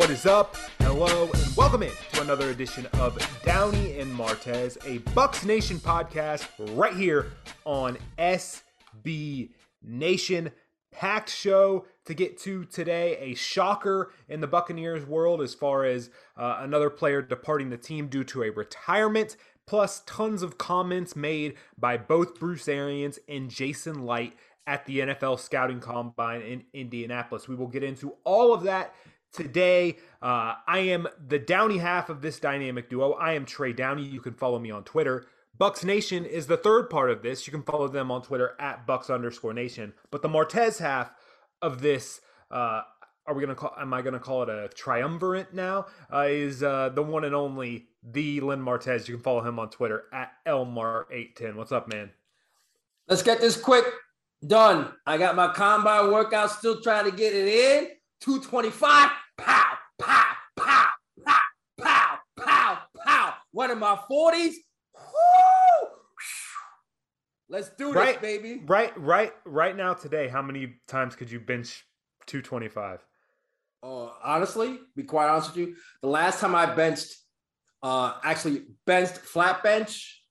what is up? Hello, and welcome in to another edition of Downey and Martez, a Bucs Nation podcast right here on SB Nation. Packed show to get to today. A shocker in the Buccaneers world as far as uh, another player departing the team due to a retirement, plus tons of comments made by both Bruce Arians and Jason Licht at the NFL Scouting Combine in Indianapolis. We will get into all of that today. Uh, I am the Downey half of this dynamic duo. I am Trey Downey. You can follow me on Twitter. Bucs Nation is the third part of this. You can follow them on Twitter at Bucs underscore Nation. But the Martez half of this, uh, are we gonna call? Am I gonna call it a triumvirate now? Uh, is uh, the one and only the Lynn Martez. You can follow him on Twitter at Elmar810. What's up, man? Let's get this quick done. I got my combine workout still trying to get it in. 225. Pow, pow, pow, pow, pow, pow, pow. One of my 40s. Woo! Let's do Right, this, baby. Right, right, right now today. How many times could you bench 225? Uh, honestly, be quite honest with you, the last time I benched, uh, actually benched flat bench,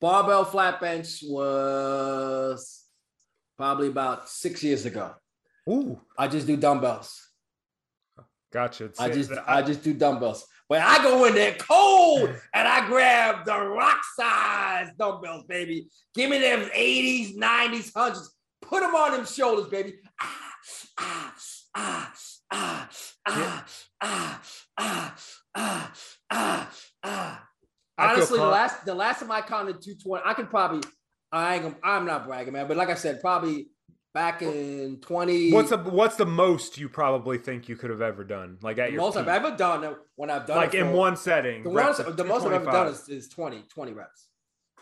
barbell flat bench was probably about six years ago. Ooh, I just do dumbbells. Gotcha. I just I just do dumbbells. But I go in there cold and I grab the rock size dumbbells, baby. Give me them 80s, 90s, 100s. Put them on them shoulders, baby. Ah, ah, ah, ah, ah, ah, ah, ah, ah, ah. Honestly, the last the last time I counted 220, I could probably I ain't gonna, I'm not bragging, man. But like I said, probably back in 20 What's the what's the most you probably think you could have ever done? Like at the your most peak? I've ever done when I've done like in one setting. The, the most I've ever done is, is 20, 20 reps.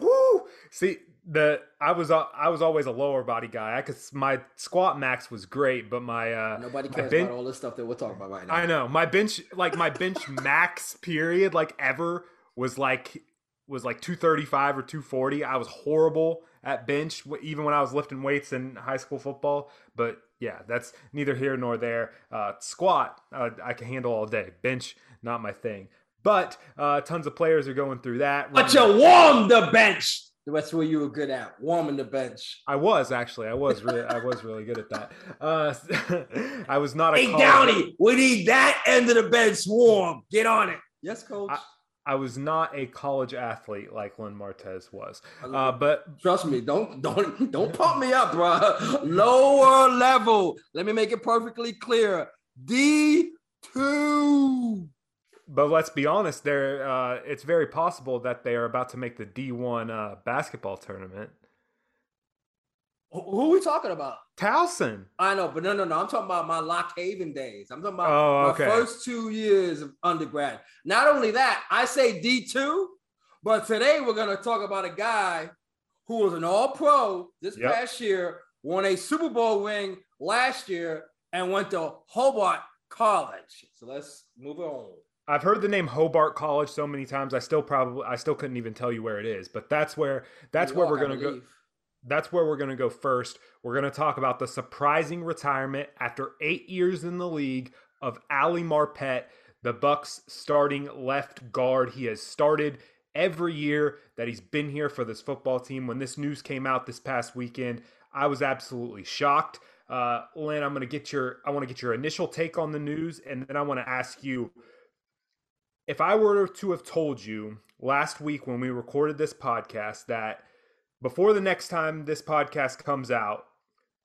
Woo! See, the I was uh, I was always a lower body guy. I could my squat max was great, but my uh Nobody cares about all this stuff that we're talking about right now. I know my bench like my bench max period like ever was like was like 235 or 240. I was horrible at bench even when I was lifting weights in high school football. But yeah, that's neither here nor there. Uh, squat uh, I can handle all day. Bench not my thing. But uh, tons of players are going through that. But you warm the bench. That's where you were good at, warming the bench. I was actually. I was really. I was really good at that. Uh, I was not a. Hey, Downey, we need that end of the bench warm. Get on it. Yes, coach. I was not a college athlete like Lynn Martez was. Uh, but Trust me, don't don't don't pump me up, bro. Lower level. Let me make it perfectly clear. D two. but let's be honest. There, uh, it's very possible that they are about to make the D one uh, basketball tournament. Who are we talking about? Towson. I know, but no, no, no. I'm talking about my Lock Haven days. I'm talking about Oh, my first two years of undergrad. Not only that, I say D2, but today we're going to talk about a guy who was an all pro this Yep. past year, won a Super Bowl ring last year, and went to Hobart College. So let's move on. I've heard the name Hobart College so many times. I still probably I still couldn't even tell you where it is. But that's where that's where we're gonna go. That's where we're going to go first. We're going to talk about the surprising retirement after eight years in the league of Ali Marpet, the Bucks starting left guard. He has started every year that he's been here for this football team. When this news came out this past weekend, I was absolutely shocked. Uh, Lynn, I'm going to get your I want to get your initial take on the news, and then I want to ask you if I were to have told you last week when we recorded this podcast that before the next time this podcast comes out,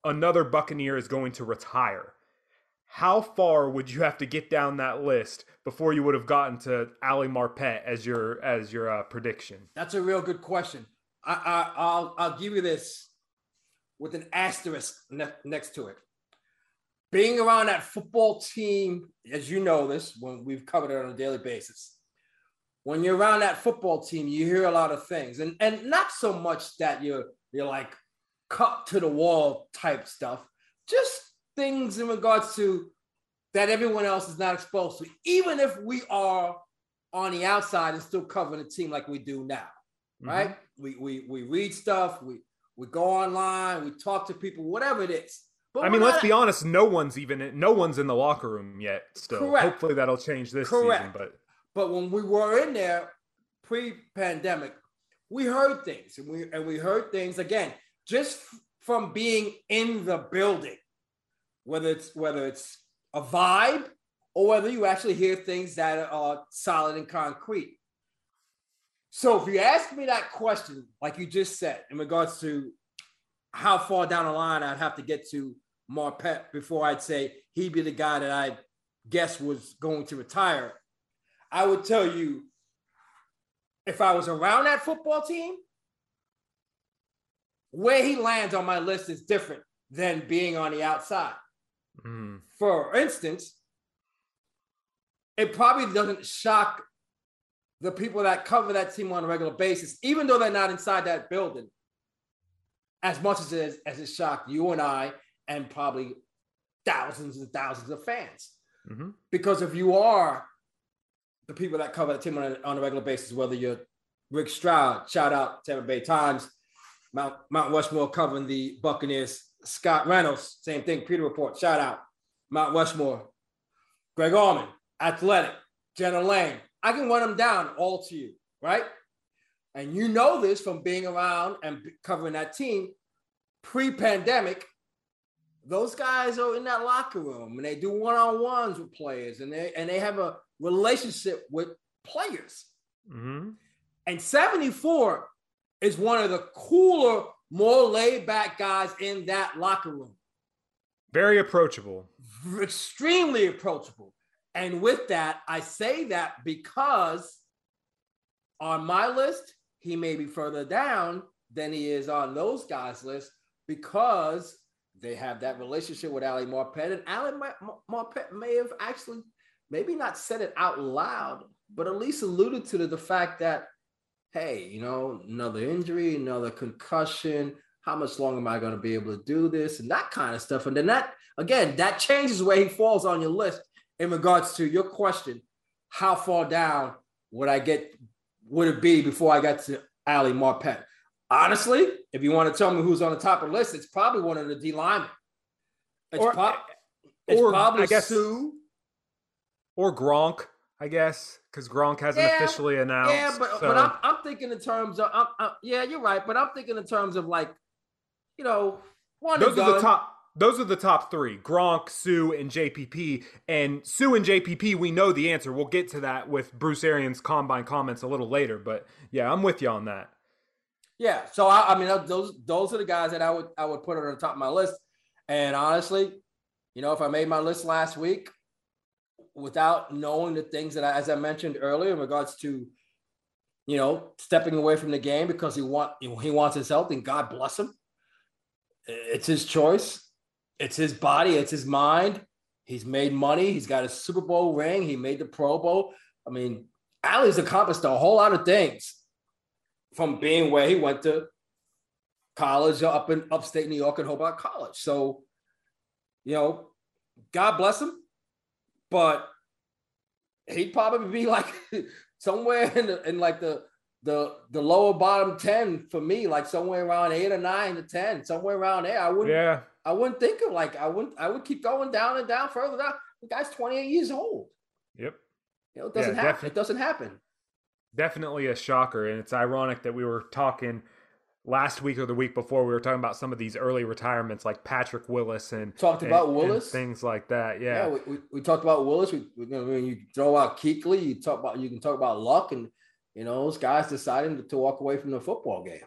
another Buccaneer is going to retire. How far would you have to get down that list before you would have gotten to Ali Marpet as your as your uh, prediction? That's a real good question. I, I, I'll, I'll give you this with an asterisk ne- next to it. Being around that football team, as you know this, when we've covered it on a daily basis, when you're around that football team, you hear a lot of things, and and not so much that you're you're like cut to the wall type stuff, just things in regards to that everyone else is not exposed to, even if we are on the outside and still covering the team like we do now right? Mm-hmm. We, we we read stuff, we we go online, we talk to people, whatever it is. But I mean, let's be honest. No one's even no one's in the locker room yet. Still, correct. hopefully that'll change this correct. season. But but when we were in there pre-pandemic, we heard things, and we and we heard things again just from being in the building, whether it's whether it's a vibe or whether you actually hear things that are solid and concrete. So if you ask me that question, like you just said, in regards to how far down the line I'd have to get to Marpet before I'd say he'd be the guy that I guess was going to retire, I would tell you if I was around that football team, where he lands on my list is different than being on the outside. Mm. For instance, it probably doesn't shock the people that cover that team on a regular basis, even though they're not inside that building, as much as it, as it shocked you and I and probably thousands and thousands of fans. Mm-hmm. Because if you are the people that cover the team on a, on a regular basis, whether you're Rick Stroud, shout out Tampa Bay Times, Mount, Mount Rushmore covering the Buccaneers, Scott Reynolds, same thing, Pewter Report, shout out Mount Rushmore, Greg Auman, Athletic, Jenna Laine. I can run them down all to you, right? And you know this from being around and covering that team pre pandemic. Those guys are in that locker room and they do one on ones with players and they, and they have a relationship with players. Mm-hmm. And 74 is one of the cooler, more laid back guys in that locker room. Very approachable. Extremely approachable. And with that, I say that because on my list, he may be further down than he is on those guys' list because they have that relationship with Ali Marpet. And Ali Marpet may have actually, maybe not said it out loud, but at least alluded to the, the fact that, hey, you know, another injury, another concussion. How much longer am I going to be able to do this? And that kind of stuff. And then that, again, that changes where he falls on your list in regards to your question, how far down would I get, would it be before I got to Ali Marpet? Honestly, if you want to tell me who's on the top of the list, it's probably one of the D linemen. It's, or, it's or, probably I guess, Suh. Or Gronk, I guess, because Gronk hasn't yeah, officially announced. Yeah, but, so. but I'm, I'm thinking in terms of, I'm, I'm, yeah, you're right. But I'm thinking in terms of like, you know, one Those are the top those are the top three Gronk, Suh, and JPP. And Suh and JPP, we know the answer. We'll get to that with Bruce Arians' combine comments a little later. But yeah, I'm with you on that. Yeah. So I, I mean, those those are the guys that I would I would put on the top of my list. And honestly, you know, if I made my list last week without knowing the things that I, as I mentioned earlier, in regards to, you know, stepping away from the game because he want he wants his health, and God bless him. It's his choice it's his body, it's his mind. He's made money. He's got a Super Bowl ring. He made the Pro Bowl. I mean, Ali's accomplished a whole lot of things from being where he went to college up in upstate New York and Hobart College. So, you know, God bless him, but he'd probably be like somewhere in, the, in like the the the lower bottom 10 for me, like somewhere around eight or nine to 10, somewhere around there. I wouldn't yeah. I wouldn't think of like I wouldn't I would keep going down and down further down. The guy's 28 years old. Yep. You know, it doesn't yeah, happen. Defi- it doesn't happen. Definitely a shocker. And it's ironic that we were talking last week or the week before we were talking about some of these early retirements like Patrick Willis and talked about and, Willis and things like that. Yeah, yeah we, we, we, talked about Willis. We, we, you, know, you throw out Kuechly, you talk about you can talk about Luck, and you know those guys deciding to, to walk away from the football game.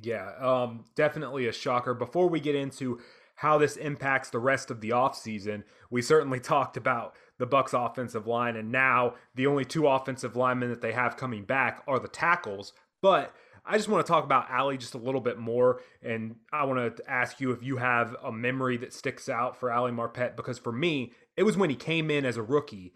Yeah, um, definitely a shocker. Before we get into how this impacts the rest of the offseason. We certainly talked about the Bucks offensive line and now the only two offensive linemen that they have coming back are the tackles. But I just want to talk about Ali just a little bit more and I want to ask you if you have a memory that sticks out for Ali Marpet because for me, it was when he came in as a rookie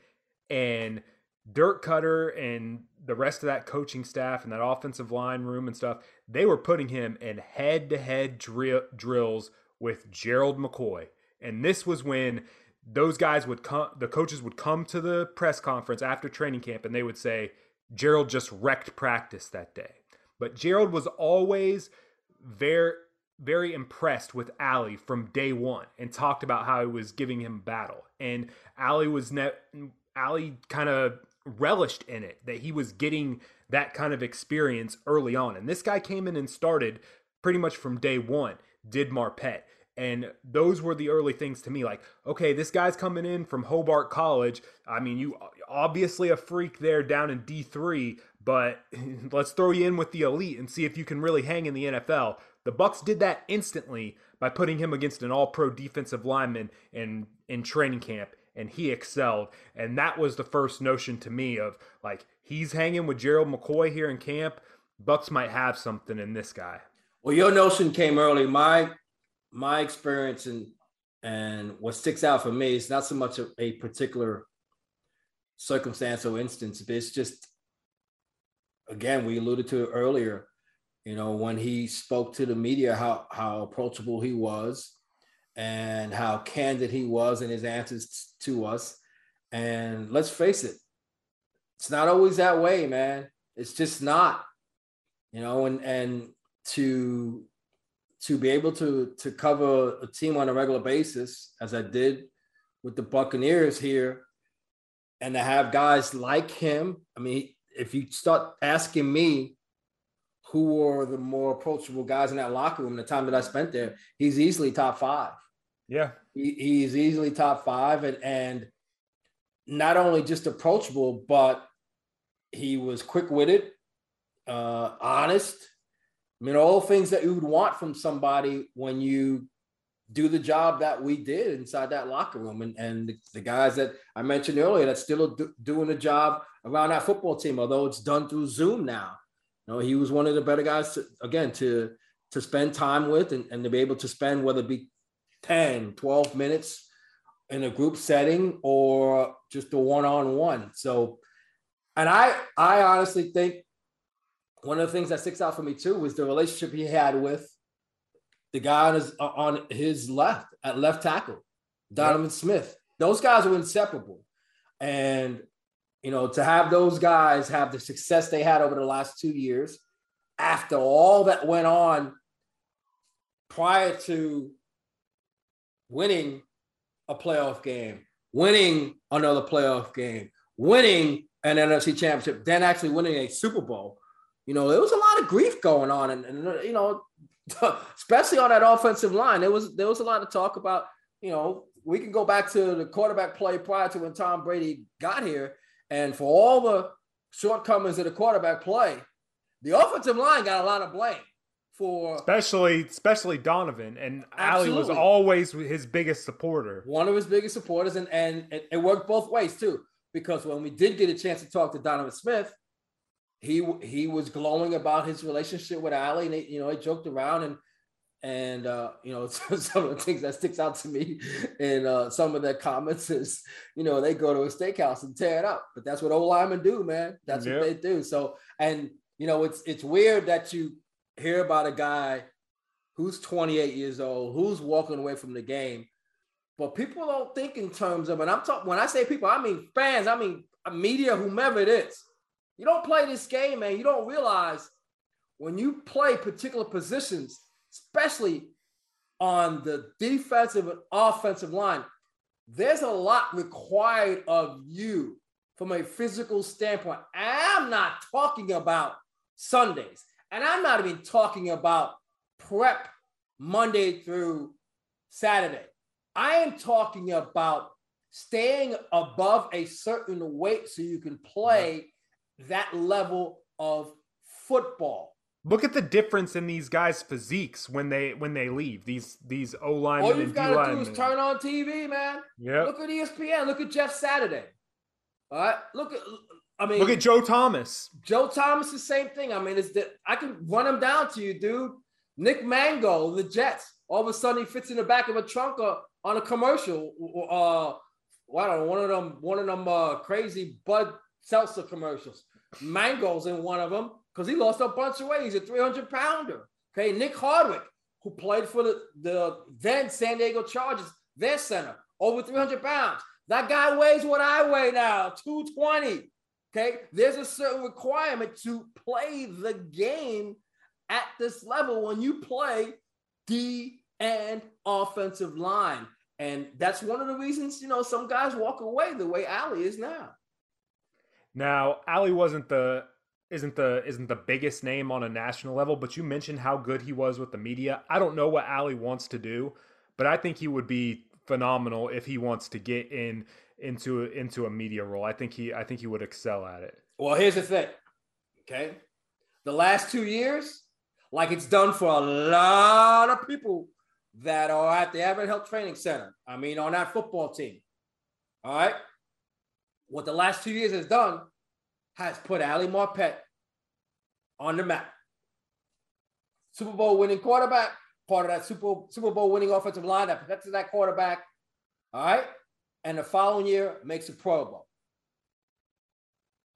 and Dirk Koetter and the rest of that coaching staff and that offensive line room and stuff, they were putting him in head-to-head drills with Gerald McCoy. And this was when those guys would come, the coaches would come to the press conference after training camp and they would say, Gerald just wrecked practice that day. But Gerald was always very, very impressed with Ali from day one and talked about how he was giving him battle. And Ali was ne- Ali kind of relished in it that he was getting that kind of experience early on. And this guy came in and started pretty much from day one, did Marpet. And those were the early things to me like, okay, this guy's coming in from Hobart College. I mean, you obviously a freak there down in D3, but let's throw you in with the elite and see if you can really hang in the NFL. The Bucks did that instantly by putting him against an all-pro defensive lineman in in training camp and he excelled. And that was the first notion to me of like he's hanging with Gerald McCoy here in camp. Bucks might have something in this guy. Well, your notion came early. My my experience and and what sticks out for me is not so much a, a particular circumstance or instance, but it's just again we alluded to earlier. You know, when he spoke to the media, how how approachable he was, and how candid he was in his answers to us. And let's face it, it's not always that way, man. It's just not, you know, and and to to be able to to cover a team on a regular basis, as I did with the Buccaneers here, and to have guys like him. I mean, if you start asking me who were the more approachable guys in that locker room the time that I spent there, he's easily top five. Yeah. He, he's easily top five and, and not only just approachable, but he was quick witted, uh, honest. I mean, all things that you would want from somebody when you do the job that we did inside that locker room. And, and the, guys that I mentioned earlier that's still do, doing the job around that football team, although it's done through Zoom now. You know, he was one of the better guys to, again, to, to spend time with and, and to be able to spend, whether it be 10, 12 minutes in a group setting or just a one-on-one. So, and I, I honestly think one of the things that sticks out for me too was the relationship he had with the guy on his uh, on his left at left tackle, Donovan. Smith. Those guys were inseparable, and you know to have those guys have the success they had over the last two years, after all that went on prior to winning a playoff game, winning another playoff game, winning an NFC championship, then actually winning a Super Bowl. You know, there was a lot of grief going on, and, and you know, especially on that offensive line, there was there was a lot of talk about. You know, we can go back to the quarterback play prior to when Tom Brady got here, and for all the shortcomings of the quarterback play, the offensive line got a lot of blame for especially especially Donovan and Ali was always his biggest supporter. One of his biggest supporters, and and it, it, worked both ways too. Because when we did get a chance to talk to Donovan Smith, he he was glowing about his relationship with Ali, and they, you know, he joked around and and uh, you know some of the things that sticks out to me in uh, some of their comments is you know they go to a steakhouse and tear it up, but that's what old linemen do, man. That's yep. what they do. So and you know it's it's weird that you hear about a guy who's 28 years old, who's walking away from the game. But people don't think in terms of, and I'm talking, when I say people, I mean fans, I mean media, whomever it is. You don't play this game, man. You don't realize when you play particular positions, especially on the defensive and offensive line, there's a lot required of you from a physical standpoint. I'm not talking about Sundays. And I'm not even talking about prep Monday through Saturday. I am talking about staying above a certain weight so you can play that level of football. Look at the difference in these guys' physiques when they when they leave. These these O linemen. All you've got to do is turn on TV, man. Yeah. Look at ESPN. Look at Jeff Saturday. All right. Look at I mean, look at Joe Thomas. Joe Thomas, the same thing. I mean, it's the, I can run him down to you, dude. Nick Mangold, the Jets. All of a sudden, he fits in the back of a trunk uh, on a commercial. Uh, well, I don't know, one of them, one of them uh, crazy Bud Seltzer commercials. Mangold's in one of them because he lost a bunch of weight. He's a 300 pounder. Okay, Nick Hardwick, who played for the, the then San Diego Chargers, their center, over 300 pounds. That guy weighs what I weigh now, 220. Okay, there's a certain requirement to play the game at this level when you play D and offensive line. And that's one of the reasons, you know, some guys walk away the way Ali is now. Now, Ali wasn't the isn't the isn't the biggest name on a national level, but you mentioned how good he was with the media. I don't know what Ali wants to do, but I think he would be phenomenal if he wants to get in into into a media role. I think he I think he would excel at it. Well, here's the thing. Okay. The last two years, like it's done for a lot of people that are at the Advent Health Training Center. I mean, on that football team. All right. What the last two years has done has put Ali Marpet on the map. Super Bowl winning quarterback, part of that Super, Super Bowl winning offensive line that protected that quarterback. All right. And the following year makes a Pro Bowl.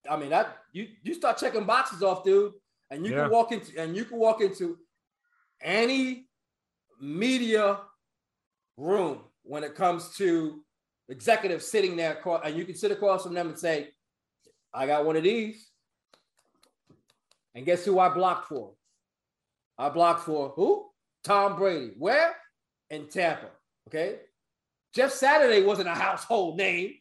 I mean, that you you start checking boxes off, dude, and you yeah. can walk into and you can walk into any media room when it comes to executives sitting there, and you can sit across from them and say, I got one of these. And guess who I blocked for? I blocked for who? Tom Brady. Where? In Tampa. Okay. Jeff Saturday wasn't a household name.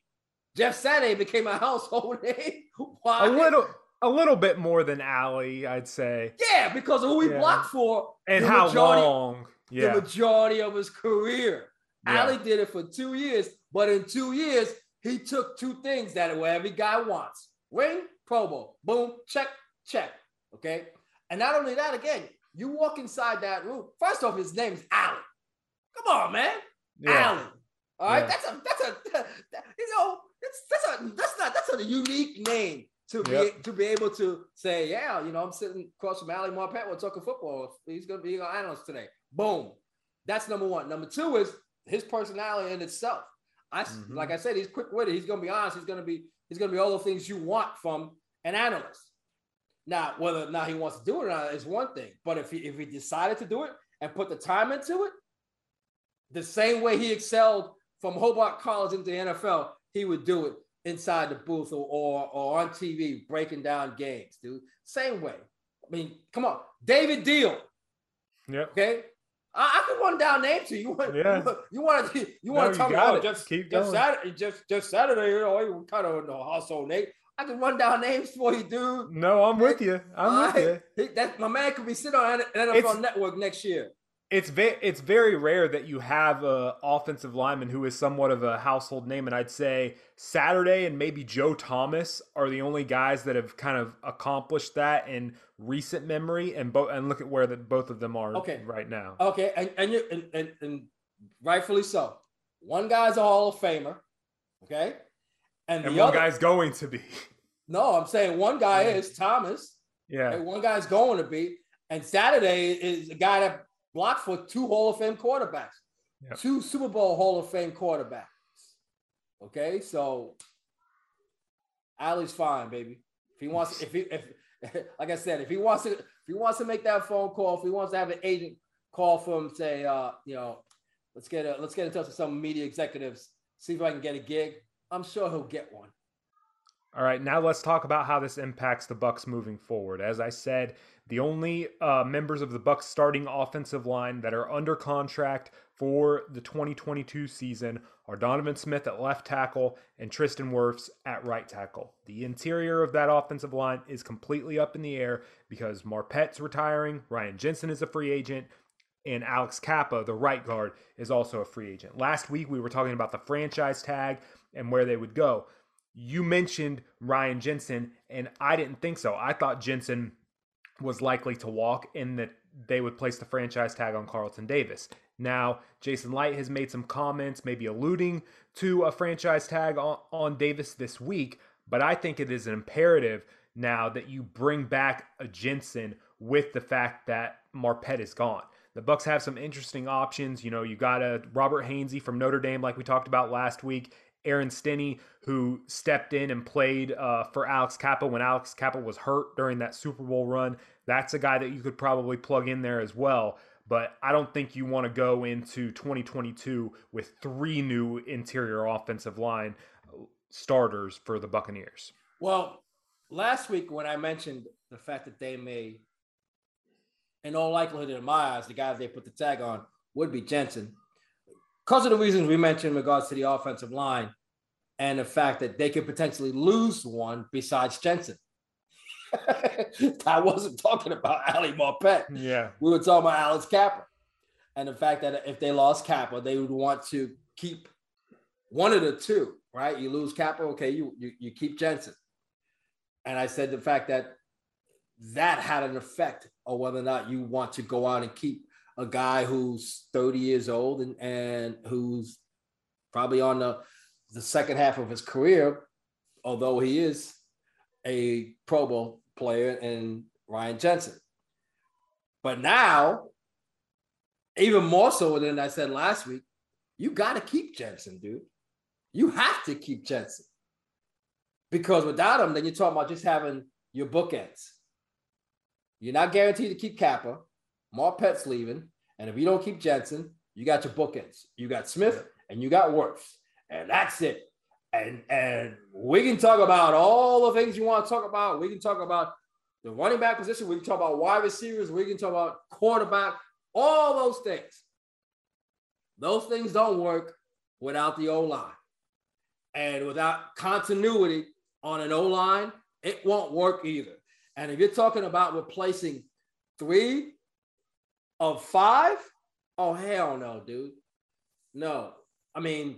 Jeff Saturday became a household name. Why? A little, a little bit more than Ali, I'd say. Yeah, because of who he yeah. blocked for and how majority, long. Yeah. The majority of his career. Yeah. Ali did it for two years, but in two years, he took two things that every guy wants ring, Pro Bowl, boom, check, check. Okay. And not only that, again, you walk inside that room. First off, his name's Ali. Come on, man. Yeah. Ali. All right. Yeah. That's a, that's a, that, you know, that's, that's a, that's not, that's a unique name to yep. be to be able to say, yeah, you know, I'm sitting across from Ali Marpet, we're talking football. He's gonna be our analyst today. Boom. That's number one. Number two is his personality in itself. I mm-hmm. like I said, he's quick witted. He's gonna be honest. He's gonna be he's gonna be all the things you want from an analyst. Now, whether or not he wants to do it or not is one thing. But if he if he decided to do it and put the time into it, the same way he excelled from Hobart College into the NFL, he would do it inside the booth or, or, or on TV breaking down games, dude. Same way. I mean, come on, David Diehl. Yeah. Okay. I, I can run down names to you. You want, yeah. you want to you want to tell me oh, just Keep just Saturday, just just Saturday, you know, you kind of know household name. I can run down names for you, dude. No, I'm with you. I'm with you. That my man could be sitting on NFL it's, Network next year it's very it's very rare that you have a offensive lineman who is somewhat of a household name, and I'd say Saturday and maybe Joe Thomas are the only guys that have kind of accomplished that in recent memory. And both and look at where that both of them are okay. right now. Okay, and and, you, and and and rightfully so. One guy's a Hall of Famer, okay, and, and one other, guy's going to be. No, I'm saying one guy yeah. is Thomas. Yeah, and one guy's going to be, and Saturday is a guy that blocked for two Hall of Fame quarterbacks, yep. two Super Bowl Hall of Fame quarterbacks. Okay, so Ali's fine, baby. If he wants, if he, if like I said, if he wants to, if he wants to make that phone call, if he wants to have an agent call for him, say, uh, you know, let's get a, let's get in touch with some media executives, see if I can get a gig. I'm sure he'll get one. All right, now let's talk about how this impacts the Bucks moving forward. As I said, the only uh, members of the Bucks starting offensive line that are under contract for the 2022 season are Donovan Smith at left tackle and Tristan Wirfs at right tackle. The interior of that offensive line is completely up in the air because Marpet's retiring, Ryan Jensen is a free agent, and Alex Cappa, the right guard, is also a free agent. Last week we were talking about the franchise tag and where they would go. You mentioned Ryan Jensen, and I didn't think so. I thought Jensen was likely to walk and that they would place the franchise tag on Carlton Davis. Now, Jason Licht has made some comments, maybe alluding to a franchise tag on, on Davis this week, but I think it is an imperative now that you bring back a Jensen with the fact that Marpet is gone. The Bucks have some interesting options. You know, you got a Robert Hainsey from Notre Dame, like we talked about last week. Aaron Stinnie, who stepped in and played uh, for Alex Cappa when Alex Cappa was hurt during that Super Bowl run. That's a guy that you could probably plug in there as well. But I don't think you want to go into 2022 with three new interior offensive line starters for the Buccaneers. Well, last week when I mentioned the fact that they may in all likelihood, in my eyes, the guy they put the tag on would be Jensen. Because of the reasons we mentioned in regards to the offensive line and the fact that they could potentially lose one besides Jensen. I wasn't talking about Ali Marpet. Yeah. We were talking about Alex Cappa. And the fact that if they lost Cappa, they would want to keep one of the two, right? You lose Cappa, okay, you, you, you keep Jensen. And I said the fact that that had an effect on whether or not you want to go out and keep a guy who's 30 years old and, and who's probably on the, the second half of his career, although he is a Pro Bowl player in Ryan Jensen. But now, even more so than I said last week, you got to keep Jensen, dude. You have to keep Jensen. Because without him, then you're talking about just having your bookends. You're not guaranteed to keep Cappa. Marpet's leaving. And if you don't keep Jensen, you got your bookends. You got Smith and you got Wirfs. And that's it. And and we can talk about all the things you want to talk about. We can talk about the running back position. We can talk about wide receivers. We can talk about quarterback, all those things. Those things don't work without the O line. And without continuity on an O line, it won't work either. And if you're talking about replacing three of five, oh, hell no, dude. No. I mean,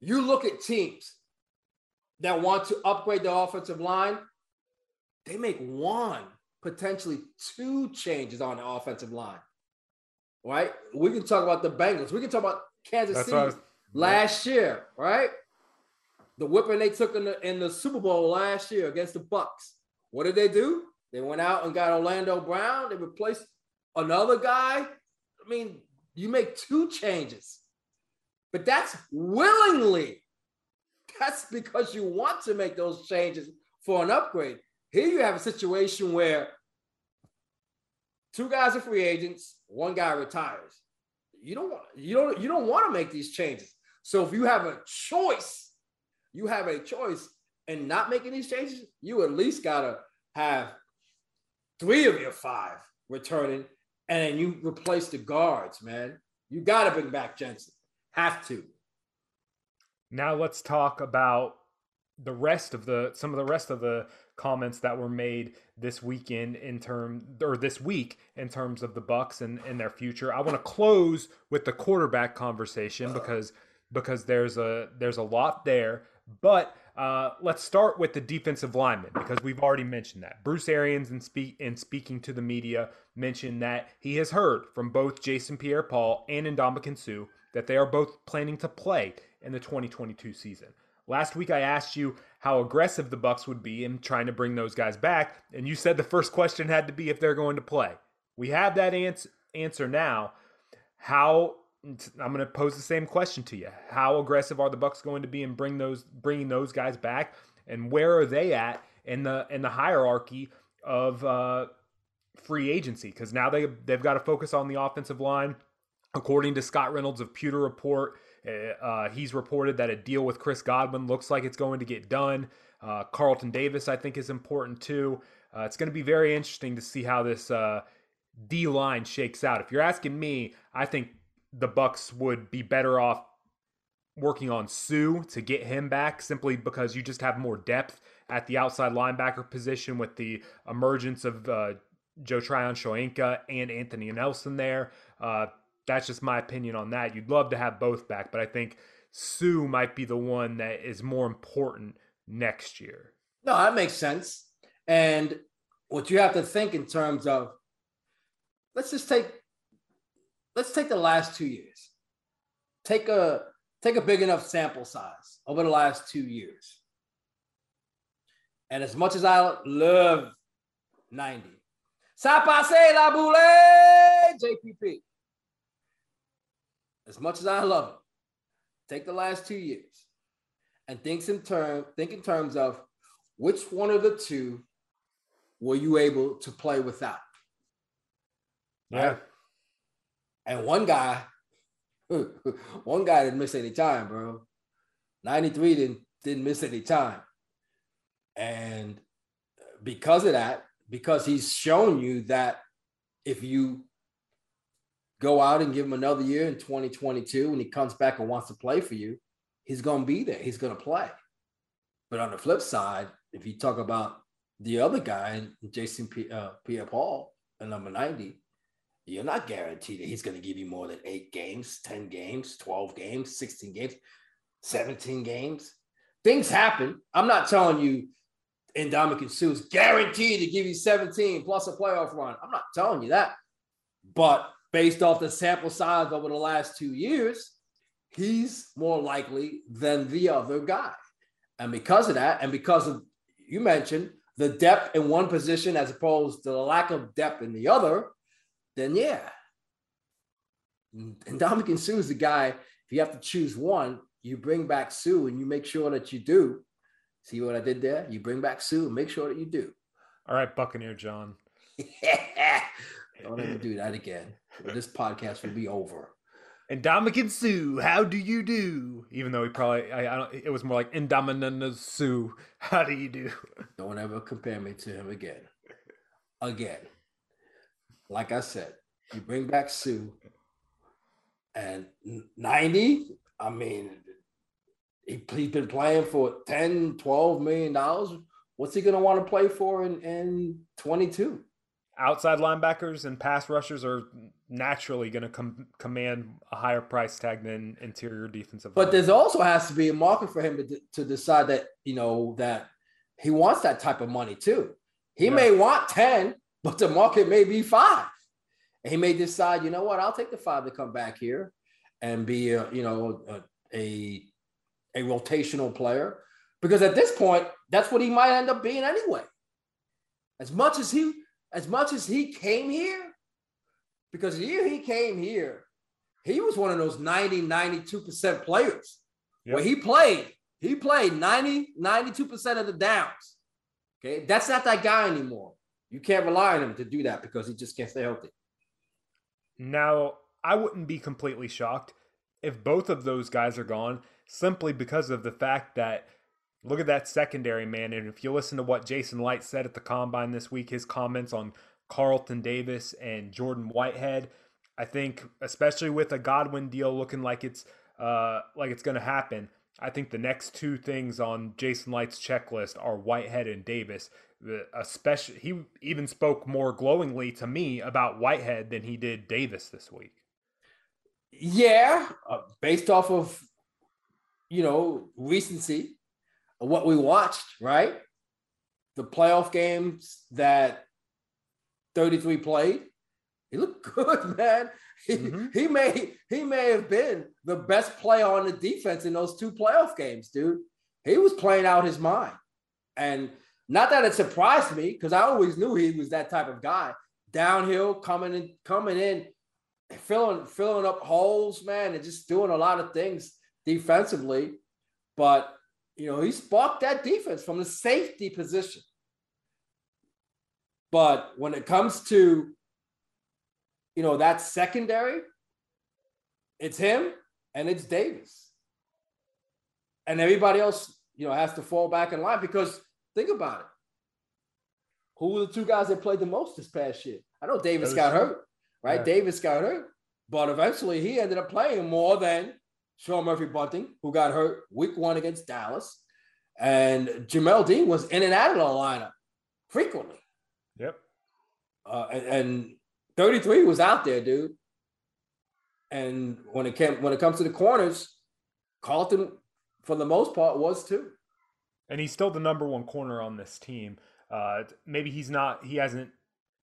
you look at teams that want to upgrade the offensive line, they make one, potentially two changes on the offensive line. Right? We can talk about the Bengals. We can talk about Kansas That's City was, last yeah. year, right? The whipping they took in the in the Super Bowl last year against the Bucks. What did they do? They went out and got Orlando Brown. They replaced another guy. I mean, you make two changes, but that's willingly. That's because you want to make those changes for an upgrade. Here you have a situation where two guys are free agents, one guy retires. You don't want you don't you don't want to make these changes. So if you have a choice, you have a choice in not making these changes, you at least gotta have three of your five returning, and you replace the guards, man. You gotta bring back Jensen. Have to. Now let's talk about the rest of the some of the rest of the comments that were made this weekend in term or this week in terms of the Bucks and, and their future. I want to close with the quarterback conversation because because there's a there's a lot there, but uh, let's start with the defensive lineman because we've already mentioned that. Bruce Arians, in, speak, in speaking to the media, mentioned that he has heard from both Jason Pierre Paul and Ndamukong Suh that they are both planning to play in the 2022 season. Last week I asked you how aggressive the Bucks would be in trying to bring those guys back, and you said the first question had to be if they're going to play. We have that ans- answer now. How I'm going to pose the same question to you: How aggressive are the Bucks going to be in bring those bringing those guys back, and where are they at in the in the hierarchy of uh, free agency? Because now they they've got to focus on the offensive line. According to Scott Reynolds of Pewter Report, uh, he's reported that a deal with Chris Godwin looks like it's going to get done. Uh, Carlton Davis, I think, is important too. Uh, it's going to be very interesting to see how this uh, D line shakes out. If you're asking me, I think the Bucks would be better off working on Suh to get him back simply because you just have more depth at the outside linebacker position with the emergence of uh, Joe Tryon-Shoyinka and Anthony Nelson there. Uh, that's just my opinion on that. You'd love to have both back, but I think Suh might be the one that is more important next year. No, that makes sense. And what you have to think in terms of let's just take let's take the last two years. Take a take a big enough sample size over the last two years. And as much as I love 90, ça passe la boule, JPP as much as I love it, take the last two years and think in term think in terms of which one of the two were you able to play without? Yeah. Right? And one guy, one guy didn't miss any time, bro. 93 didn't didn't miss any time. And because of that, because he's shown you that if you go out and give him another year in 2022 and he comes back and wants to play for you, he's going to be there. He's going to play. But on the flip side, if you talk about the other guy, Jason P, uh, Pierre Paul, at number 90, you're not guaranteed that he's going to give you more than eight games, 10 games, 12 games, 16 games, 17 games. Things happen. I'm not telling you Ndamukong Suh is guaranteed to give you 17 plus a playoff run. I'm not telling you that. But based off the sample size over the last two years, he's more likely than the other guy. And because of that, and because of you mentioned the depth in one position as opposed to the lack of depth in the other, then yeah. And Ndamukong Suh is the guy, if you have to choose one, you bring back Suh and you make sure that you do. See what I did there? You bring back Suh. make sure that you do. All right, Buccaneer John. Don't ever do that again. This podcast will be over. Ndamukong Suh, how do you do? Even though he probably, I, I don't, it was more like Indominus Sue, how do you do? Don't ever compare me to him again. Again. Like I said, you bring back Suh and 90, I mean, he, he's been playing for 10, 12 million dollars. What's he going to want to play for in, in 22? outside linebackers and pass rushers are naturally going to com- command a higher price tag than interior defensive. But there's also has to be a market for him to, to decide that you know that he wants that type of money too. He yeah. may want ten, but the market may be five. And he may decide, you know what, I'll take the five to come back here and be a, you know a, a a rotational player because at this point that's what he might end up being anyway. As much as he as much as he came here, because the year he came here, he was one of those 90, 92% players. Yep. Where he played, he played 90, 92% of the downs. Okay. That's not that guy anymore. You can't rely on him to do that because he just can't stay healthy. Now, I wouldn't be completely shocked if both of those guys are gone simply because of the fact that Look at that secondary, man. And if you listen to what Jason Licht said at the combine this week, his comments on Carlton Davis and Jordan Whitehead, I think, especially with a Godwin deal looking like it's uh, like it's going to happen, I think the next two things on Jason Licht's checklist are Whitehead and Davis. Especially, he even spoke more glowingly to me about Whitehead than he did Davis this week. Yeah, uh, based off of you know recency, what we watched, right? The playoff games that 33 played, he looked good, man. He, mm-hmm. he may he may have been the best player on the defense in those two playoff games, dude. He was playing out his mind. And not that it surprised me, because I always knew he was that type of guy. Downhill, coming in, coming in, filling filling up holes, man, and just doing a lot of things defensively. But you know, he sparked that defense from the safety position. But when it comes to, you know, that secondary, it's him and it's Davis. And everybody else, you know, has to fall back in line because think about it. Who were the two guys that played the most this past year? I know Davis got hurt, right? Yeah. Davis got hurt, but eventually he ended up playing more than Sean Murphy Bunting, who got hurt week one against Dallas. And Jamel Dean was in and out of the lineup frequently. Yep. Uh, and, and 33 was out there, dude. And when it came when it comes to the corners, Carlton, for the most part, was too. And he's still the number one corner on this team. Uh, maybe he's not. He hasn't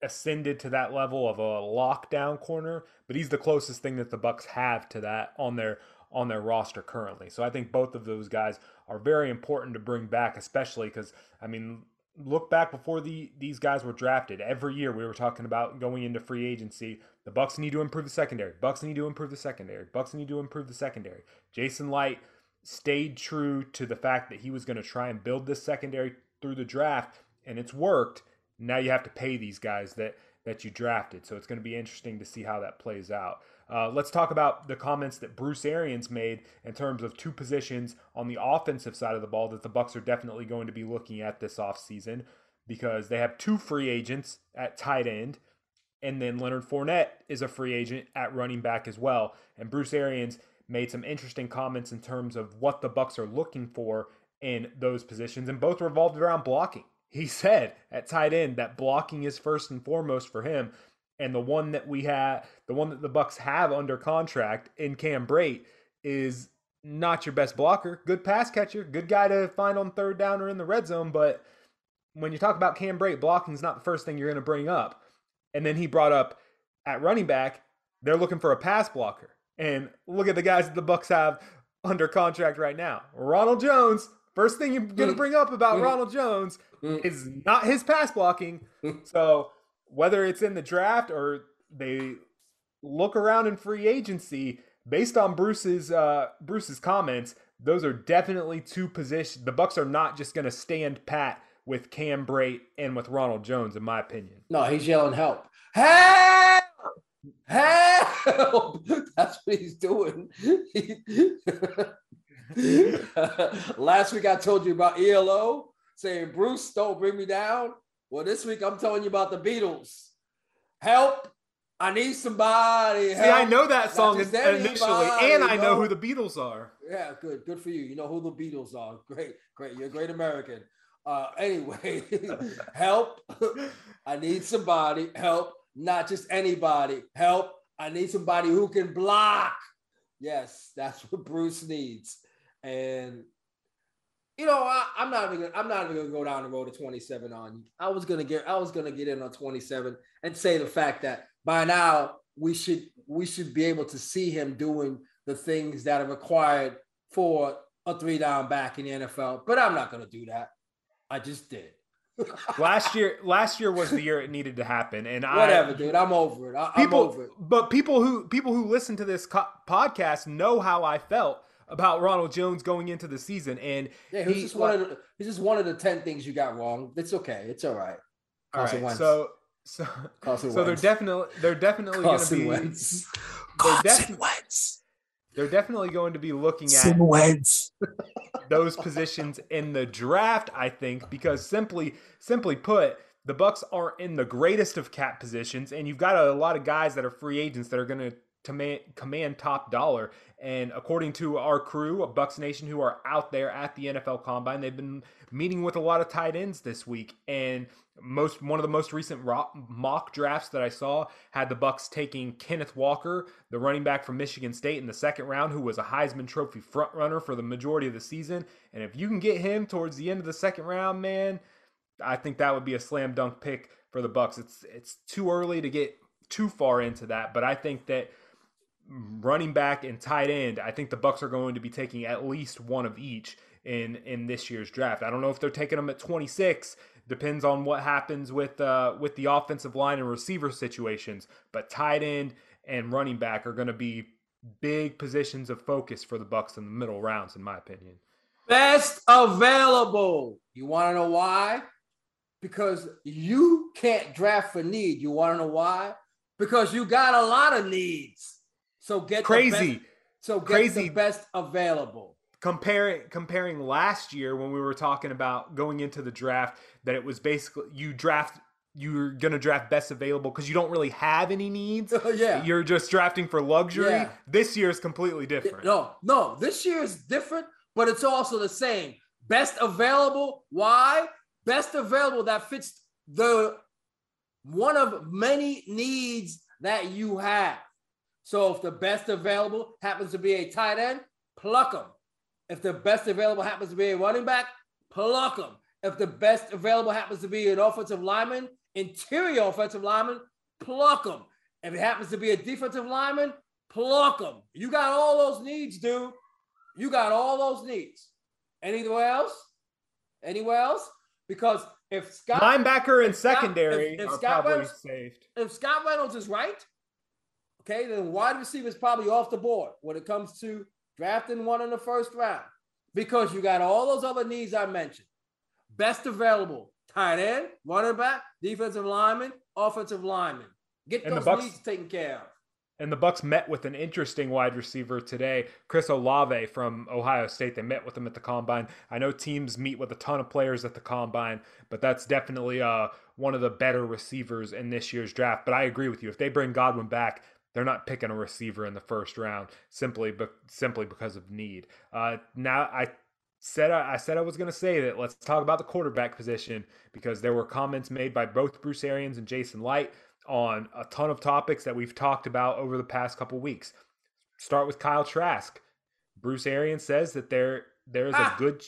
ascended to that level of a lockdown corner, but he's the closest thing that the Bucks have to that on their on their roster currently. So I think both of those guys are very important to bring back, especially because I mean, look back before the these guys were drafted. Every year we were talking about going into free agency. The Bucks need to improve the secondary. Bucks need to improve the secondary. Bucks need to improve the secondary. Jason Licht stayed true to the fact that he was going to try and build this secondary through the draft, and it's worked. Now you have to pay these guys that that you drafted. So it's going to be interesting to see how that plays out. Uh, let's talk about the comments that Bruce Arians made in terms of two positions on the offensive side of the ball that the Bucs are definitely going to be looking at this offseason because they have two free agents at tight end And then Leonard Fournette is a free agent at running back as well. And Bruce Arians made some interesting comments in terms of what the Bucs are looking for in those positions, and both revolved around blocking. He said at tight end that blocking is first and foremost for him. And the one that we have, the one that the Bucs have under contract in Cam Brate is not your best blocker. Good pass catcher, good guy to find on third down or in the red zone. But when you talk about Cam Brate, blocking is not the first thing you're going to bring up. And then he brought up at running back, they're looking for a pass blocker. And look at the guys that the Bucs have under contract right now. Ronald Jones. First thing you're going to mm. bring up about mm. Ronald Jones mm. is not his pass blocking. So whether it's in the draft or they look around in free agency, based on Bruce's uh, Bruce's comments, those are definitely two positions. The Bucs are not just going to stand pat with Cam Brate and with Ronald Jones, in my opinion. No, he's yelling help. Help! Help! That's what he's doing. Last week I told you about ELO saying, Bruce, don't bring me down. Well, this week I'm telling you about the Beatles. Help! I need somebody. See, I know that song initially, and I know who the Beatles are. Yeah, good, good for you. You know who the Beatles are. Great, great. You're a great American. Uh, anyway, help. I need somebody. Help. Not just anybody. Help. I need somebody who can block. Yes, that's what Bruce needs. And you know, I, am not even I'm not even gonna go down the road to 27 on you. I was gonna get I was gonna get in on 27 and say the fact that by now we should we should be able to see him doing the things that are required for a three down back in the NFL. But I'm not gonna do that. I just did. last year, last year was the year it needed to happen, and whatever, I, dude. I'm over it. I, people, I'm over it. But people who people who listen to this co- podcast know how I felt about Ronald Jones going into the season, and yeah, he's he, just one of the, he's just one of the ten things you got wrong. It's okay. It's all right. All right. So so so they're definitely they're definitely going to be. Wentz. They're, defi- they're definitely going to be looking at those positions in the draft, I think, because simply simply put, the Bucs aren't in the greatest of cap positions, and you've got a, a lot of guys that are free agents that are going to command, command top dollar. And according to our crew, Bucs Nation, who are out there at the NFL Combine, they've been meeting with a lot of tight ends this week, and most one of the most recent mock drafts that I saw had the Bucs taking Kenneth Walker, the running back from Michigan State in the second round who was a Heisman Trophy front runner for the majority of the season and if you can get him towards the end of the second round, man, I think that would be a slam dunk pick for the Bucs. It's it's too early to get too far into that, but I think that running back and tight end, I think the Bucs are going to be taking at least one of each in in this year's draft. I don't know if they're taking them at 26 Depends on what happens with uh, with the offensive line and receiver situations. But tight end and running back are going to be big positions of focus for the Bucs in the middle rounds, in my opinion. Best available. You want to know why? Because you can't draft for need. You want to know why? Because you got a lot of needs. So get crazy. Best, so get crazy. the best available comparing comparing last year when we were talking about going into the draft that it was basically you draft you're gonna draft best available because you don't really have any needs. yeah, you're just drafting for luxury. Yeah. This year is completely different. No, no, this year is different, but it's also the same. Best available. Why? Best available that fits the one of many needs that you have. So if the best available happens to be a tight end, pluck them. If the best available happens to be a running back, pluck him. If the best available happens to be an offensive lineman, interior offensive lineman, pluck him. If it happens to be a defensive lineman, pluck him. You got all those needs, dude. You got all those needs. Anywhere else? Anywhere else? Because if Scott linebacker and secondary if, if, if Scott Reynolds, saved. If Scott Reynolds is right, okay, then wide receiver is probably off the board when it comes to drafting one in the first round because you got all those other needs I mentioned. Best available tight end, running back, defensive lineman, offensive lineman. Get and those Bucs, needs taken care of. And the Bucs met with an interesting wide receiver today, Chris Olave from Ohio State. They met with him at the combine. I know teams meet with a ton of players at the combine, but that's definitely uh, one of the better receivers in this year's draft. But I agree with you. If they bring Godwin back, they're not picking a receiver in the first round simply be, simply because of need. Uh, now I said I, I said I was going to say that let's talk about the quarterback position because there were comments made by both Bruce Arians and Jason Licht on a ton of topics that we've talked about over the past couple weeks. Start with Kyle Trask. Bruce Arians says that there there's ah. a good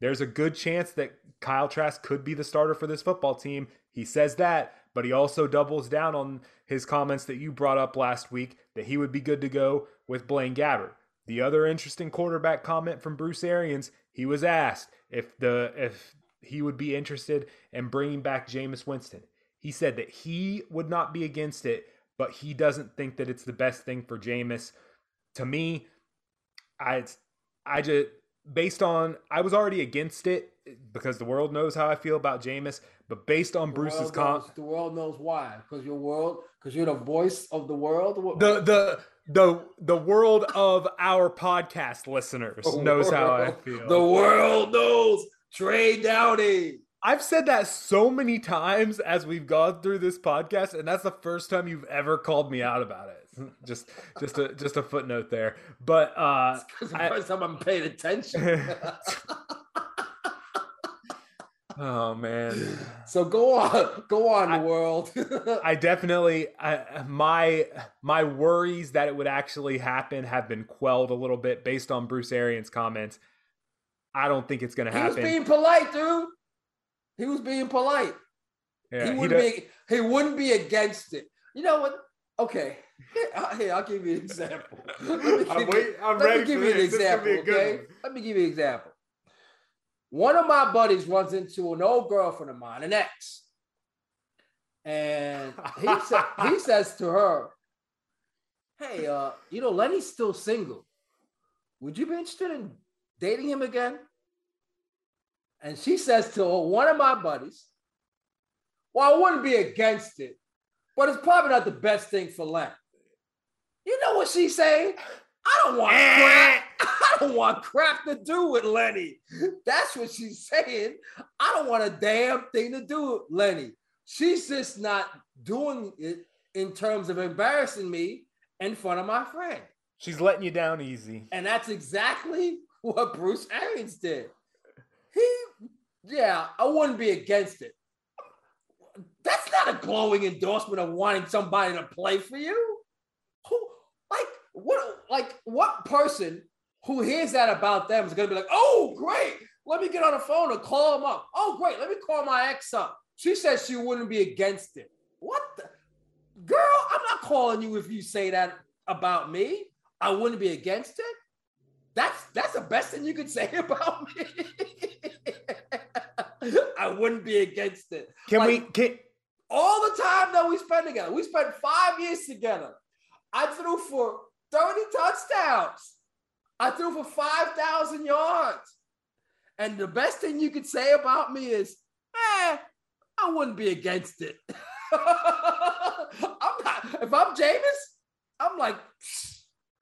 there's a good chance that Kyle Trask could be the starter for this football team. He says that, but he also doubles down on his comments that you brought up last week that he would be good to go with Blaine Gabbert. The other interesting quarterback comment from Bruce Arians, he was asked if the if he would be interested in bringing back Jameis Winston. He said that he would not be against it, but he doesn't think that it's the best thing for Jameis. To me, I I just based on I was already against it because the world knows how I feel about Jameis, but based on the Bruce's comment, the world knows why because your world because you're the voice of the world. The the the the world of our podcast listeners the knows world, how I feel. The world knows Trey Downey. I've said that so many times as we've gone through this podcast, and that's the first time you've ever called me out about it. Just, just a just a footnote there. But uh, it's the first time I'm paying attention. oh man. So go on, go on, I, world. I definitely, I, my my worries that it would actually happen have been quelled a little bit based on Bruce Arians' comments. I don't think it's going to happen. He was being polite, dude. He was being polite. Yeah, he wouldn't he be he wouldn't be against it. You know what? Okay. Here, uh, I'll give you an example. I'm, wait, I'm let me give you an example, okay? Let me give you an example. One of my buddies runs into an old girlfriend of mine, an ex. And he, sa- he says to her, Hey, uh, you know, Lenny's still single. Would you be interested in dating him again? And she says to one of my buddies, Well, I wouldn't be against it, but it's probably not the best thing for Len. You know what she's saying? I don't want crap. I don't want crap to do with Lenny. That's what she's saying. I don't want a damn thing to do with Lenny. She's just not doing it in terms of embarrassing me in front of my friend. She's letting you down easy. And that's exactly what Bruce Arians did. He, yeah, I wouldn't be against it. That's not a glowing endorsement of wanting somebody to play for you. Who, like, what, like, what person who hears that about them is going to be like, oh, great, let me get on the phone and call him up. Oh, great, let me call my ex up. She says she wouldn't be against it. What the? Girl, I'm not calling you if you say that about me. I wouldn't be against it. That's that's the best thing you could say about me. I wouldn't be against it. Can like, we can all the time that we spend together? We spent five years together. I threw for 30 touchdowns. I threw for 5,000 yards. And the best thing you could say about me is, eh, I wouldn't be against it. I'm not, if I'm Jameis, I'm like,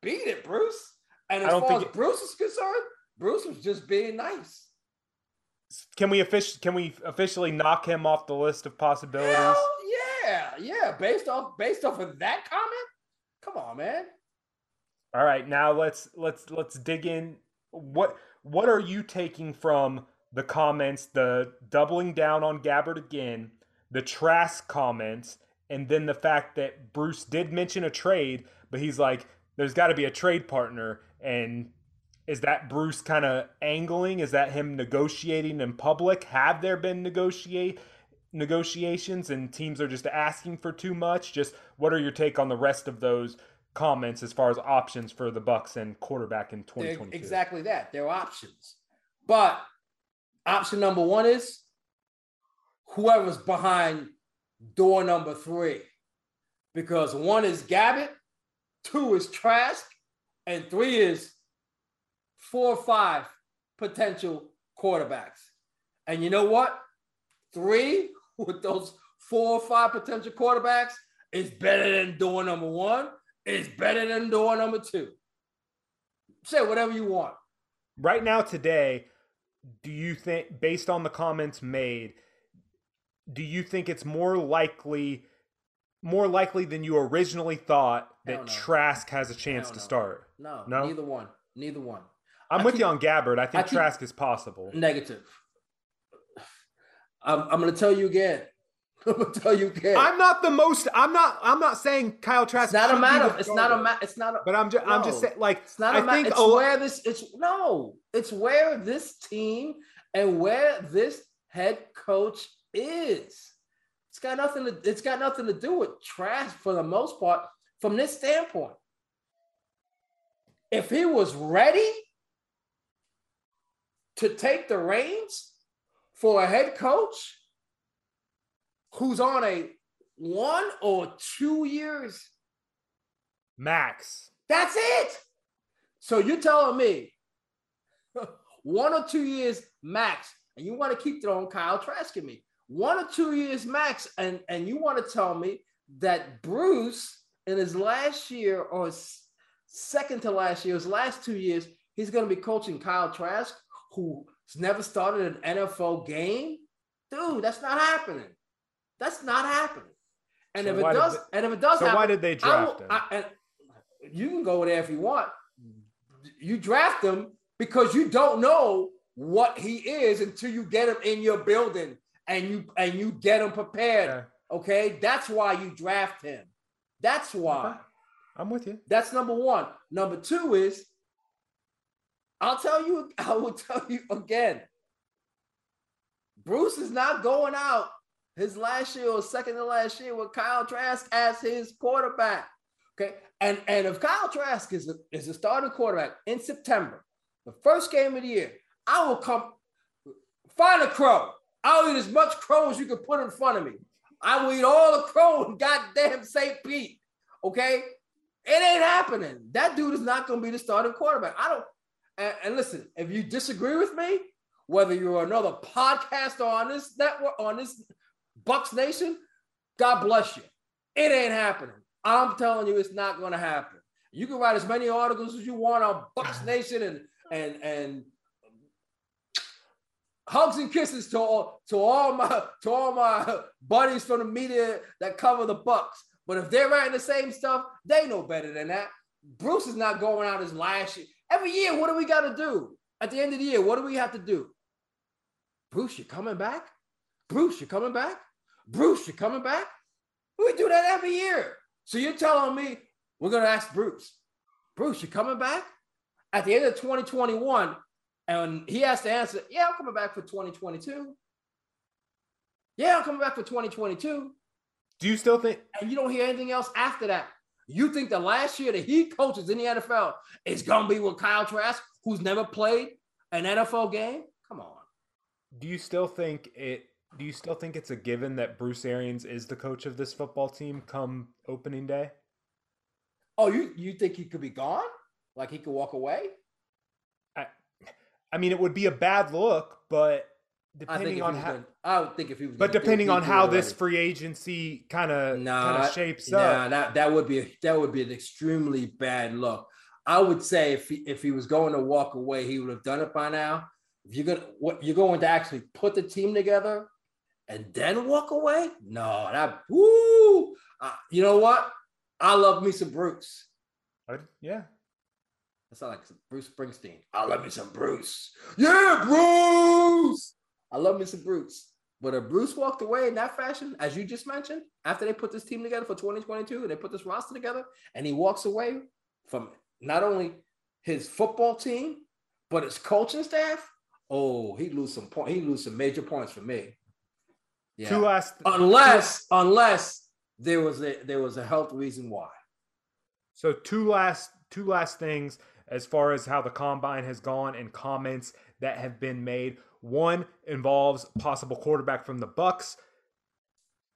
beat it, Bruce. And as far as it, Bruce is concerned, Bruce was just being nice. Can we officially can we officially knock him off the list of possibilities? Hell yeah, yeah. Based off based off of that comment, come on, man. All right, now let's let's let's dig in. What what are you taking from the comments, the doubling down on Gabbert again, the Trask comments, and then the fact that Bruce did mention a trade, but he's like, there's got to be a trade partner, and is that Bruce kind of angling? Is that him negotiating in public? Have there been negotiate negotiations and teams are just asking for too much? Just what are your take on the rest of those comments as far as options for the Bucs and quarterback in 2022? exactly that. They're options. But option number 1 is whoever's behind door number 3. Because one is Gabbert, two is Trask, and three is four or five potential quarterbacks. And you know what? Three with those four or five potential quarterbacks is better than door number one. It's better than door number two. Say whatever you want. Right now, today, do you think, based on the comments made, do you think it's more likely more likely than you originally thought that. Trask has a chance to start? No, No? neither one. Neither one. I'm I with keep- you on Gabbert. I think I Trask is possible. Negative. I'm, I'm going to tell you again. I'm to tell you again. I'm not the most. I'm not. I'm not saying Kyle Trask. it's not a matter. It's not a matter. It's not a. But I'm just. I'm just saying. Like It's not I a matter. think It's a where this. It's no. It's where this team and where this head coach is. It's got nothing to. It's got nothing to do with Trask for the most part. From this standpoint, if he was ready to take the reins for a head coach who's on a one or two years Max. that's it. So you're telling me one or two years max, and you want to keep throwing Kyle Trask at me. One or two years max, and, and you want to tell me that Bruce in his last year or second to last year, his last two years, he's going to be coaching Kyle Trask, who's never started an NFL game. Dude, that's not happening. That's not happening. And So if it does, they- and if it does So happen, why did they draft will- him? I- you can go there if you want. You draft him because you don't know what he is until you get him in your building and you and you get him prepared. Okay. Okay, that's why you draft him. That's why. Okay. I'm with you. That's number one. Number two is, I'll tell you, I will tell you again. Bruce is not going out his last year or second to last year with Kyle Trask as his quarterback. Okay. And, and if Kyle Trask is a, is a starting quarterback in September, the first game of the year, I will come find a crow. I'll eat as much crow as you can put in front of me. I will eat all the crow in goddamn St. Pete. Okay. It ain't happening. That dude is not going to be the starting quarterback. I don't. And, and listen, if you disagree with me, whether you're another podcaster on this network, on this Bucs Nation, God bless you. It ain't happening. I'm telling you, it's not going to happen. You can write as many articles as you want on Bucs Nation and and and hugs and kisses to all to all my to all my buddies from the media that cover the Bucs. But if they're writing the same stuff, they know better than that. Bruce is not going out his last year. Every year, what do we got to do? At the end of the year, what do we have to do? Bruce, you're coming back? Bruce, you're coming back? Bruce, you're coming back? We do that every year. So you're telling me we're gonna ask Bruce, Bruce, you're coming back? At the end of 2021, and he has to answer, yeah, I'm coming back for 2022. Yeah, I'm coming back for 2022. Do you still think? And you don't hear anything else after that. You think the last year that he coaches in the NFL is gonna be with Kyle Trask, who's never played an NFL game? Come on. Do you still think it? Do you still think it's a given that Bruce Arians is the coach of this football team come opening day? Oh, you you think he could be gone? Like he could walk away? I I mean, it would be a bad look, but depending on how, gonna- I would think if he was. but gonna do it, depending on how this free agency kind of of shapes nah, up. that that would be a, that would be an extremely bad look. I would say if he, if he was going to walk away, he would have done it by now. If you're gonna what you're going to actually put the team together and then walk away, no, that woo. Uh, you know what? I love me some Bruce. I- yeah, That sounds like Bruce Springsteen. I love me some Bruce. Yeah, Bruce. I love me some Bruce. But if Bruce walked away in that fashion, as you just mentioned, after they put this team together for 2022 and they put this roster together, and he walks away from not only his football team, but his coaching staff, oh, he'd lose some point. He'd lose some major points for me. Yeah. two last unless, unless there was a there was a health reason why. So two last two last things as far as how the combine has gone and comments that have been made. One involves possible quarterback from the Bucs.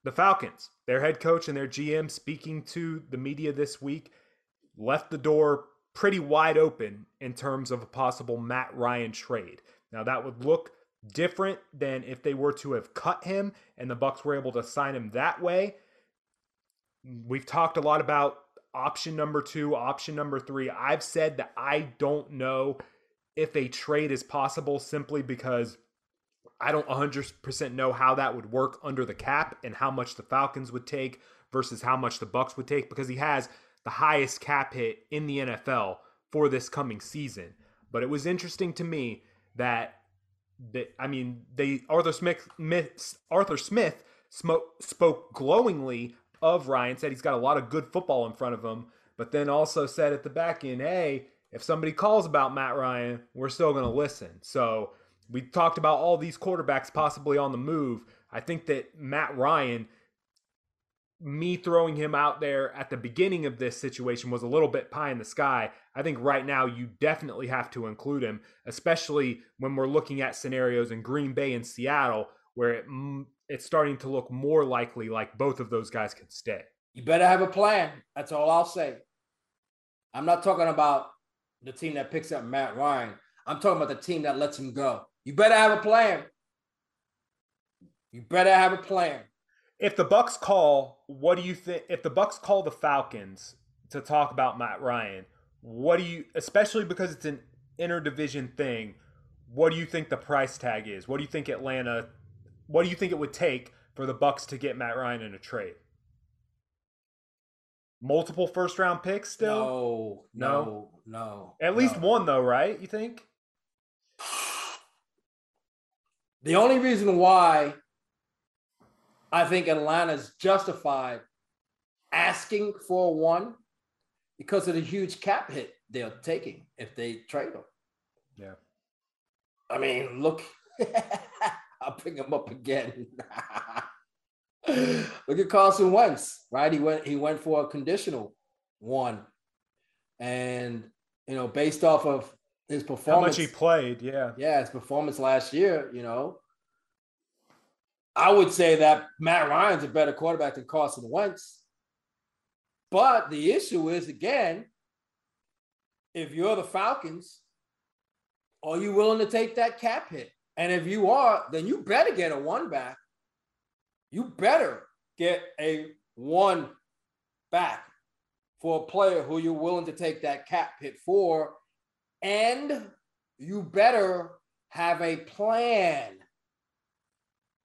The Falcons, their head coach and their GM speaking to the media this week left the door pretty wide open in terms of a possible Matt Ryan trade. Now that would look different than if they were to have cut him and the Bucs were able to sign him that way. We've talked a lot about option number 2, option number 3. I've said that I don't know if a trade is possible simply because I don't 100% know how that would work under the cap and how much the Falcons would take versus how much the Bucs would take because he has the highest cap hit in the NFL for this coming season. But it was interesting to me that that I mean, they Arthur Smith Arthur Smith spoke glowingly of Ryan, said he's got a lot of good football in front of him, but then also said at the back end, hey, if somebody calls about Matt Ryan, we're still going to listen. So we talked about all these quarterbacks possibly on the move. I think that Matt Ryan, me throwing him out there at the beginning of this situation was a little bit pie in the sky. I think right now you definitely have to include him, especially when we're looking at scenarios in Green Bay and Seattle where it, it's starting to look more likely like both of those guys could stay. You better have a plan. That's all I'll say. I'm not talking about the team that picks up Matt Ryan. I'm talking about the team that lets him go. You better have a plan. You better have a plan. If the Bucs call, what do you think? If the Bucs call the Falcons to talk about Matt Ryan, what do you? Especially because it's an interdivision thing. What do you think the price tag is? What do you think Atlanta? What do you think it would take for the Bucs to get Matt Ryan in a trade? Multiple first round picks still? No, no, no. no At least no. one though, right? You think? The only reason why I think Atlanta's justified asking for one because of the huge cap hit they're taking if they trade him. Yeah. I mean, look, I'll bring him up again. look at Carson Wentz, right? He went he went for a conditional one. And you know, based off of his performance. How much he played, yeah. Yeah, his performance last year, you know. I would say that Matt Ryan's a better quarterback than Carson Wentz. But the issue is again, if you're the Falcons, are you willing to take that cap hit? And if you are, then you better get a one back. You better get a one back for a player who you're willing to take that cap hit for and you better have a plan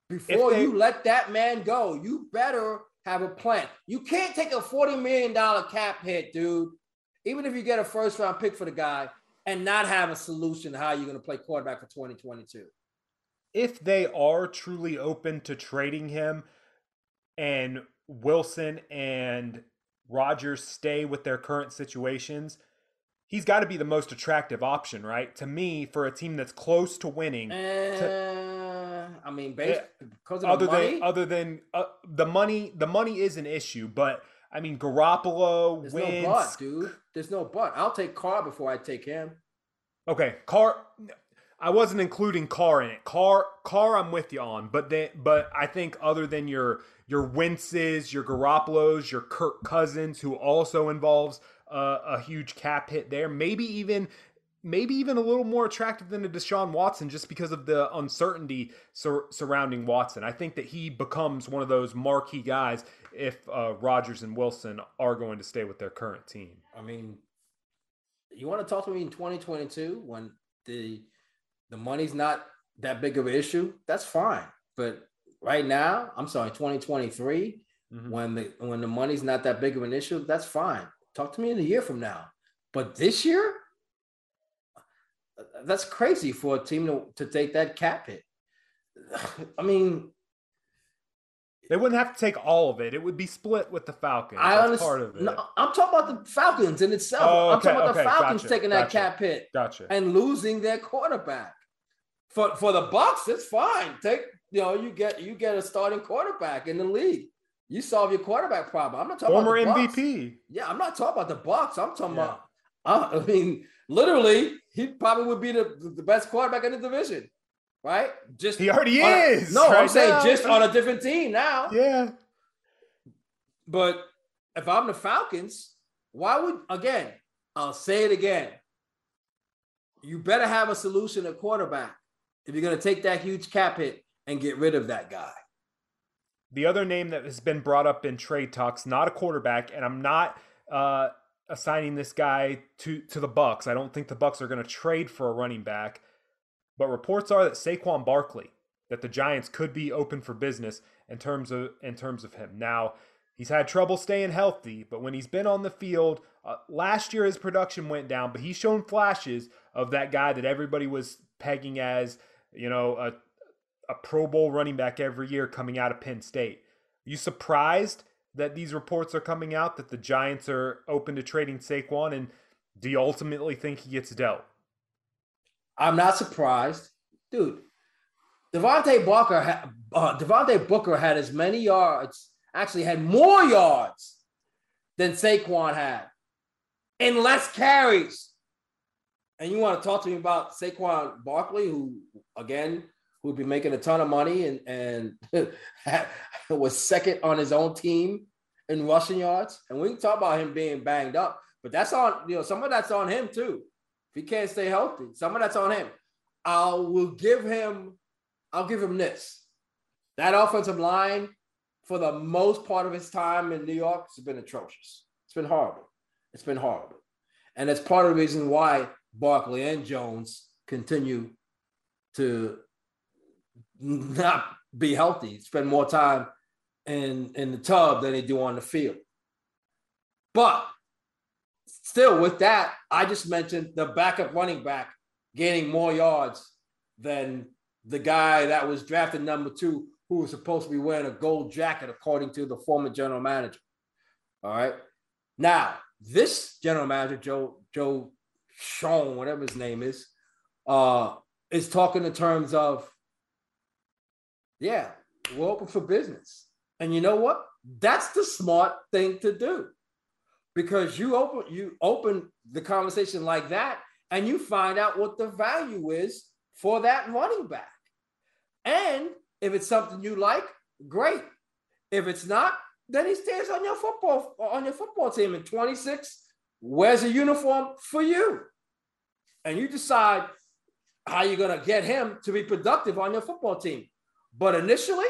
before they, you let that man go. You better have a plan. You can't take a $40 million cap hit, dude, even if you get a first round pick for the guy and not have a solution how you're going to play quarterback for 2022. If they are truly open to trading him and Wilson and Rodgers stay with their current situations, he's got to be the most attractive option, right? To me, for a team that's close to winning. Uh, to, I mean, based, because of other the money? than other than uh, the money, the money is an issue, but I mean, Garoppolo There's wins. no but, dude. There's no but. I'll take Carr before I take him. Okay, Carr. I wasn't including Carr in it. Carr, Carr, I'm with you on, but then, but I think other than your your Wentzes, your Garoppolos, your Kirk Cousins, who also involves uh, a huge cap hit there. Maybe even maybe even a little more attractive than a Deshaun Watson just because of the uncertainty sur- surrounding Watson. I think that he becomes one of those marquee guys if uh, Rodgers and Wilson are going to stay with their current team. I mean, you want to talk to me in 2022 when the the money's not that big of an issue? That's fine. But right now, I'm sorry, 2023, mm-hmm. when the when the money's not that big of an issue, that's fine. Talk to me in a year from now. But this year, that's crazy for a team to, to take that cap hit. I mean, they wouldn't have to take all of it. It would be split with the Falcons. I understand. Part of it. No, I'm talking about the Falcons in itself. Oh, okay, I'm talking about okay, the Falcons gotcha, taking that gotcha, cap hit gotcha. and losing their quarterback. For for the Bucs, it's fine. Take you know you get you get a starting quarterback in the league. You solve your quarterback problem. I'm not talking former about former MVP. Yeah, I'm not talking about the Bucs. I'm talking yeah. about. Uh, I mean, literally, he probably would be the, the best quarterback in the division, right? Just he already is. A, no, right I'm saying now. just on a different team now. Yeah. But if I'm the Falcons, why would again? I'll say it again. You better have a solution at quarterback if you're going to take that huge cap hit and get rid of that guy. The other name that has been brought up in trade talks, not a quarterback, and I'm not uh, assigning this guy to to the Bucs. I don't think the Bucs are going to trade for a running back, but reports are that Saquon Barkley that the Giants could be open for business in terms of in terms of him. Now, he's had trouble staying healthy, but when he's been on the field, uh, last year his production went down, but he's shown flashes of that guy that everybody was pegging as, you know, a a Pro Bowl running back every year coming out of Penn State. Are you surprised that these reports are coming out that the Giants are open to trading Saquon and do you ultimately think he gets dealt? I'm not surprised, dude. Devontae Booker, uh, Devontae Booker had as many yards, actually had more yards than Saquon had, and less carries. And you want to talk to me about Saquon Barkley, who again would be making a ton of money and and was second on his own team in rushing yards. And we can talk about him being banged up, but that's on you know some of that's on him too. If he can't stay healthy, some of that's on him. I will give him, I'll give him this. That offensive line, for the most part of his time in New York, has been atrocious. It's been horrible. It's been horrible. And that's part of the reason why Barkley and Jones continue to not be healthy, spend more time in, in the tub than they do on the field. But still, with that, I just mentioned the backup running back gaining more yards than the guy that was drafted number two, who was supposed to be wearing a gold jacket, according to the former general manager. All right. Now, this general manager, Joe, Joe Schoen, whatever his name is, uh, is talking in terms of, yeah, we're open for business. And you know what? That's the smart thing to do because you open you open the conversation like that and you find out what the value is for that running back. And if it's something you like, great. If it's not, then he stays on your football on your football team in 26, wears a uniform for you. And you decide how you're going to get him to be productive on your football team. But initially,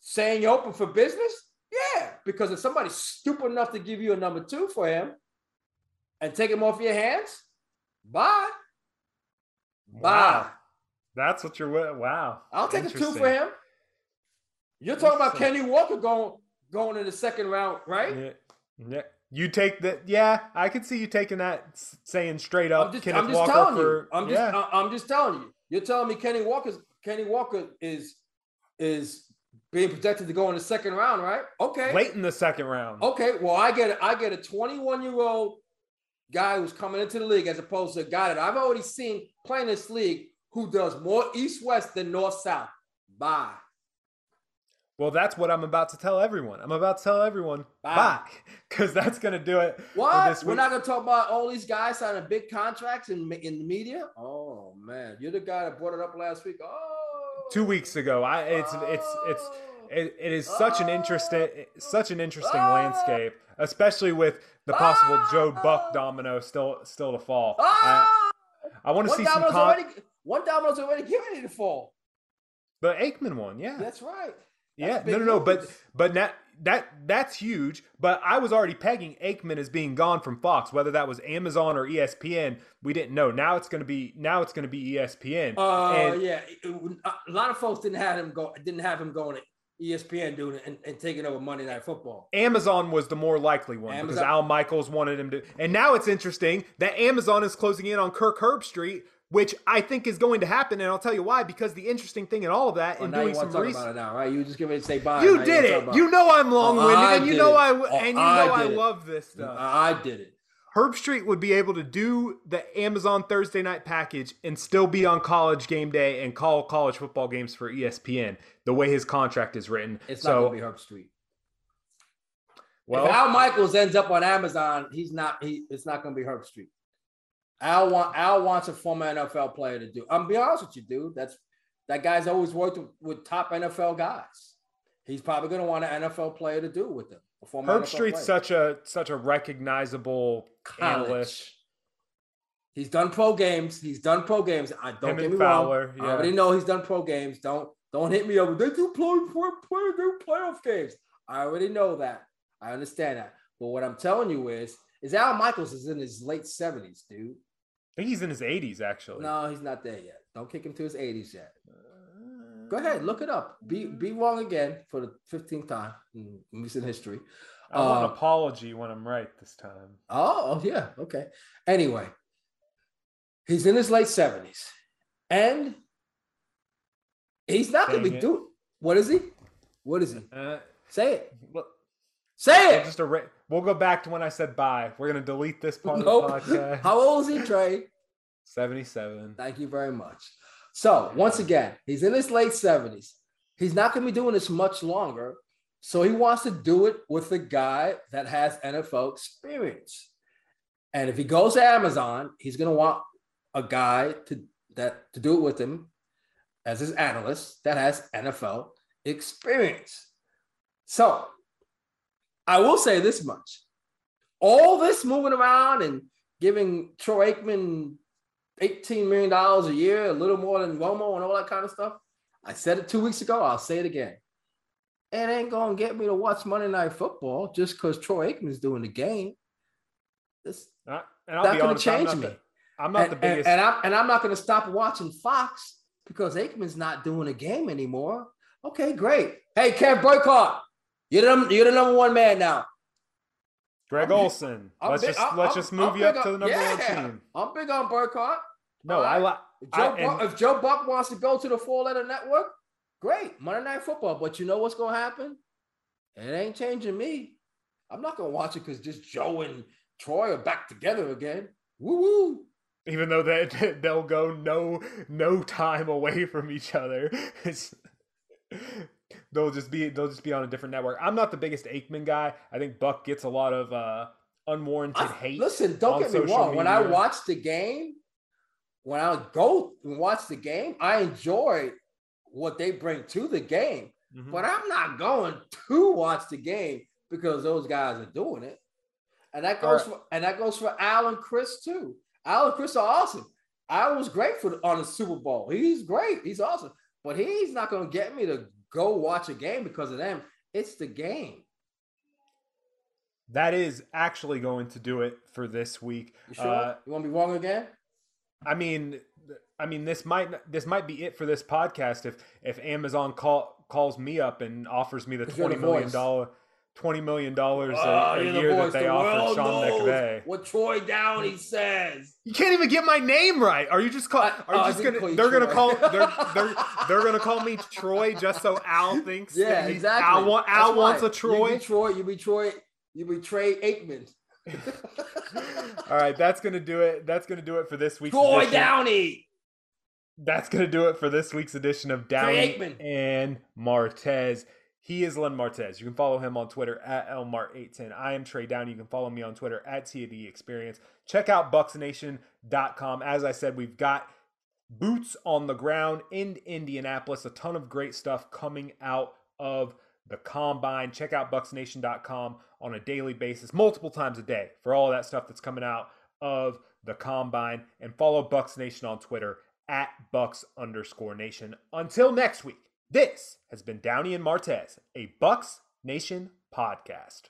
saying you're open for business, yeah, because if somebody's stupid enough to give you a number two for him and take him off your hands, bye. Wow. Bye. That's what you're wow. I'll take a two for him. You're talking about Kenny Walker going going in the second round, right? Yeah. Yeah. You take that. Yeah, I could see you taking that, saying straight up I'm just, Kenneth I'm just Walker telling for. you. I'm just, yeah. I'm just telling you. You're telling me Kenny Walker's Kenny Walker is is being projected to go in the second round, right? Okay. late in the second round. Okay. Well, I get it. I get a 21 year old guy who's coming into the league as opposed to a guy that I've already seen play in this league who does more east west than north south. Bye. Well, that's what I'm about to tell everyone. I'm about to tell everyone Bye. bye, because that's gonna do it. What? We're not gonna talk about all these guys signing big contracts in in the media. Oh man, you're the guy that brought it up last week. Oh, Two weeks ago, I it's it's it's it, it is such an interesting such an interesting landscape, especially with the possible Joe. Buck domino still still to fall. I, I want to see some con- already one domino's already given it to fall. the Aikman one, yeah. That's right. Yeah, no, no, no, but but that that that's huge. But I was already pegging Aikman as being gone from Fox, whether that was Amazon or ESPN. We didn't know. Now it's going to be now it's going to be ESPN. Uh, yeah, a lot of folks didn't have him go. Didn't have him going to ESPN doing it and, and taking over Monday Night Football. Amazon was the more likely one because Al Michaels wanted him to. And now it's interesting that Amazon is closing in on Kirk Herbstreit, which I think is going to happen. And I'll tell you why. Because the interesting thing in all of that, Well, and you doing some research. it now, right? You just give me to say bye. You did wanna it. You know I'm oh, long-winded, I and you know it. I Oh, and you I know I it. love this stuff. I did it. Herbstreit would be able to do the Amazon Thursday night package and still be on college game day and call college football games for ESPN the way his contract is written. It's not gonna be Herbstreit. well, if Al Michaels ends up on Amazon, he's not. He it's not going to be Herbstreit. Al want Al wants a former NFL player to do. I'm be honest with you, dude. That's that guy's always worked with, with top NFL guys. He's probably going to want an NFL player to do with him. Herb NFL Street's player. such a such a recognizable College. analyst. He's done pro games. He's done pro games. I don't Him get me Fowler, wrong. yeah. I already know he's done pro games. Don't don't hit me over. They do play play play do playoff games. I already know that. I understand that. But what I'm telling you is, is Al Michaels is in his late 70s, dude. I think he's in his 80s actually. No, he's not there yet. Don't kick him to his 80s yet. Go ahead, look it up. Be be wrong again for the fifteenth time in recent history. I want Uh, an apology when I'm right this time. Oh, oh, yeah. Okay. Anyway, he's in his late 70s and he's not going to be doing what is he? What is he? Uh, Say it. Say it. just erase. We'll go back to when I said bye. We're gonna delete this part Nope. of the podcast. How old is he, Trey? Seventy-seven. Thank you very much. So, once again, he's in his late 70s. He's not going to be doing this much longer. So, he wants to do it with a guy that has NFL experience. And if he goes to Amazon, he's going to want a guy to that to do it with him as his analyst that has NFL experience. So, I will say this much. All this moving around and giving Troy Aikman $18 million a year, a little more than Romo and all that kind of stuff. I said it two weeks ago. I'll say it again. It ain't going to get me to watch Monday Night Football just because Troy Aikman's doing the game. It's and I'll not be going honest, to I'm change not me. the, I'm not and, the and- biggest. And, I'm, and I'm not going to stop watching Fox because Aikman's not doing a game anymore. Okay, great. Hey, Kev Boycott, you're the, you're the number one man now. Greg I'm- Olson. I'm let's big- just I'm- let's just move you up big to the number one team. I'm big on Boycott. No, I like. If Joe, I- Buck, and- if Joe Buck wants to go to the four letter network, great. Monday Night Football. But you know what's going to happen? It ain't changing me. I'm not going to watch it because just Joe and Troy are back together again. Woo woo. even though they they'll go no no time away from each other. It's, they'll just be they'll just be on a different network. I'm not the biggest Aikman guy. I think Buck gets a lot of uh, unwarranted I- hate. listen, don't get me wrong. When I watch the game, when I go and watch the game, I enjoy what they bring to the game. Mhm. But I'm not going to watch the game because those guys are doing it. And that goes right. for and that goes for Al and Chris too. Al and Chris are awesome. Al was great for the, on the Super Bowl. He's great. He's awesome. But he's not going to get me to go watch a game because of them. It's the game. that is actually going to do it for this week. You sure? Uh, you want to be wrong again? I mean, I mean this might this might be it for this podcast if if Amazon call calls me up and offers me the twenty million dollar twenty million dollars a, Oh, a you're the year that they The offer Sean McVay. What Troy Downey says. You can't even get my name right. Are you just call? Are you oh, I just gonna? They're gonna call. They're, they're they're gonna call me Troy just so Al thinks. Yeah, exactly. Al, want, Al wants right. a Troy. You be Troy. You be Troy. You be Trey Aikman. All right, that's gonna do it. That's gonna do it for this week's Troy edition. Downey. That's gonna do it for this week's edition of Downey and Martez. He is Len Martez. You can follow him on Twitter at lmart810. I am Trey Down. You can follow me on Twitter at TAD Experience. Check out bucsnation.com. As I said, we've got boots on the ground in Indianapolis. A ton of great stuff coming out of the combine. Check out bucsnation.com on a daily basis, multiple times a day, for all that stuff that's coming out of the combine. And follow Bucs Nation on Twitter at Bucs underscore nation. Until next week, this has been Downey and Martez, a Bucs Nation podcast.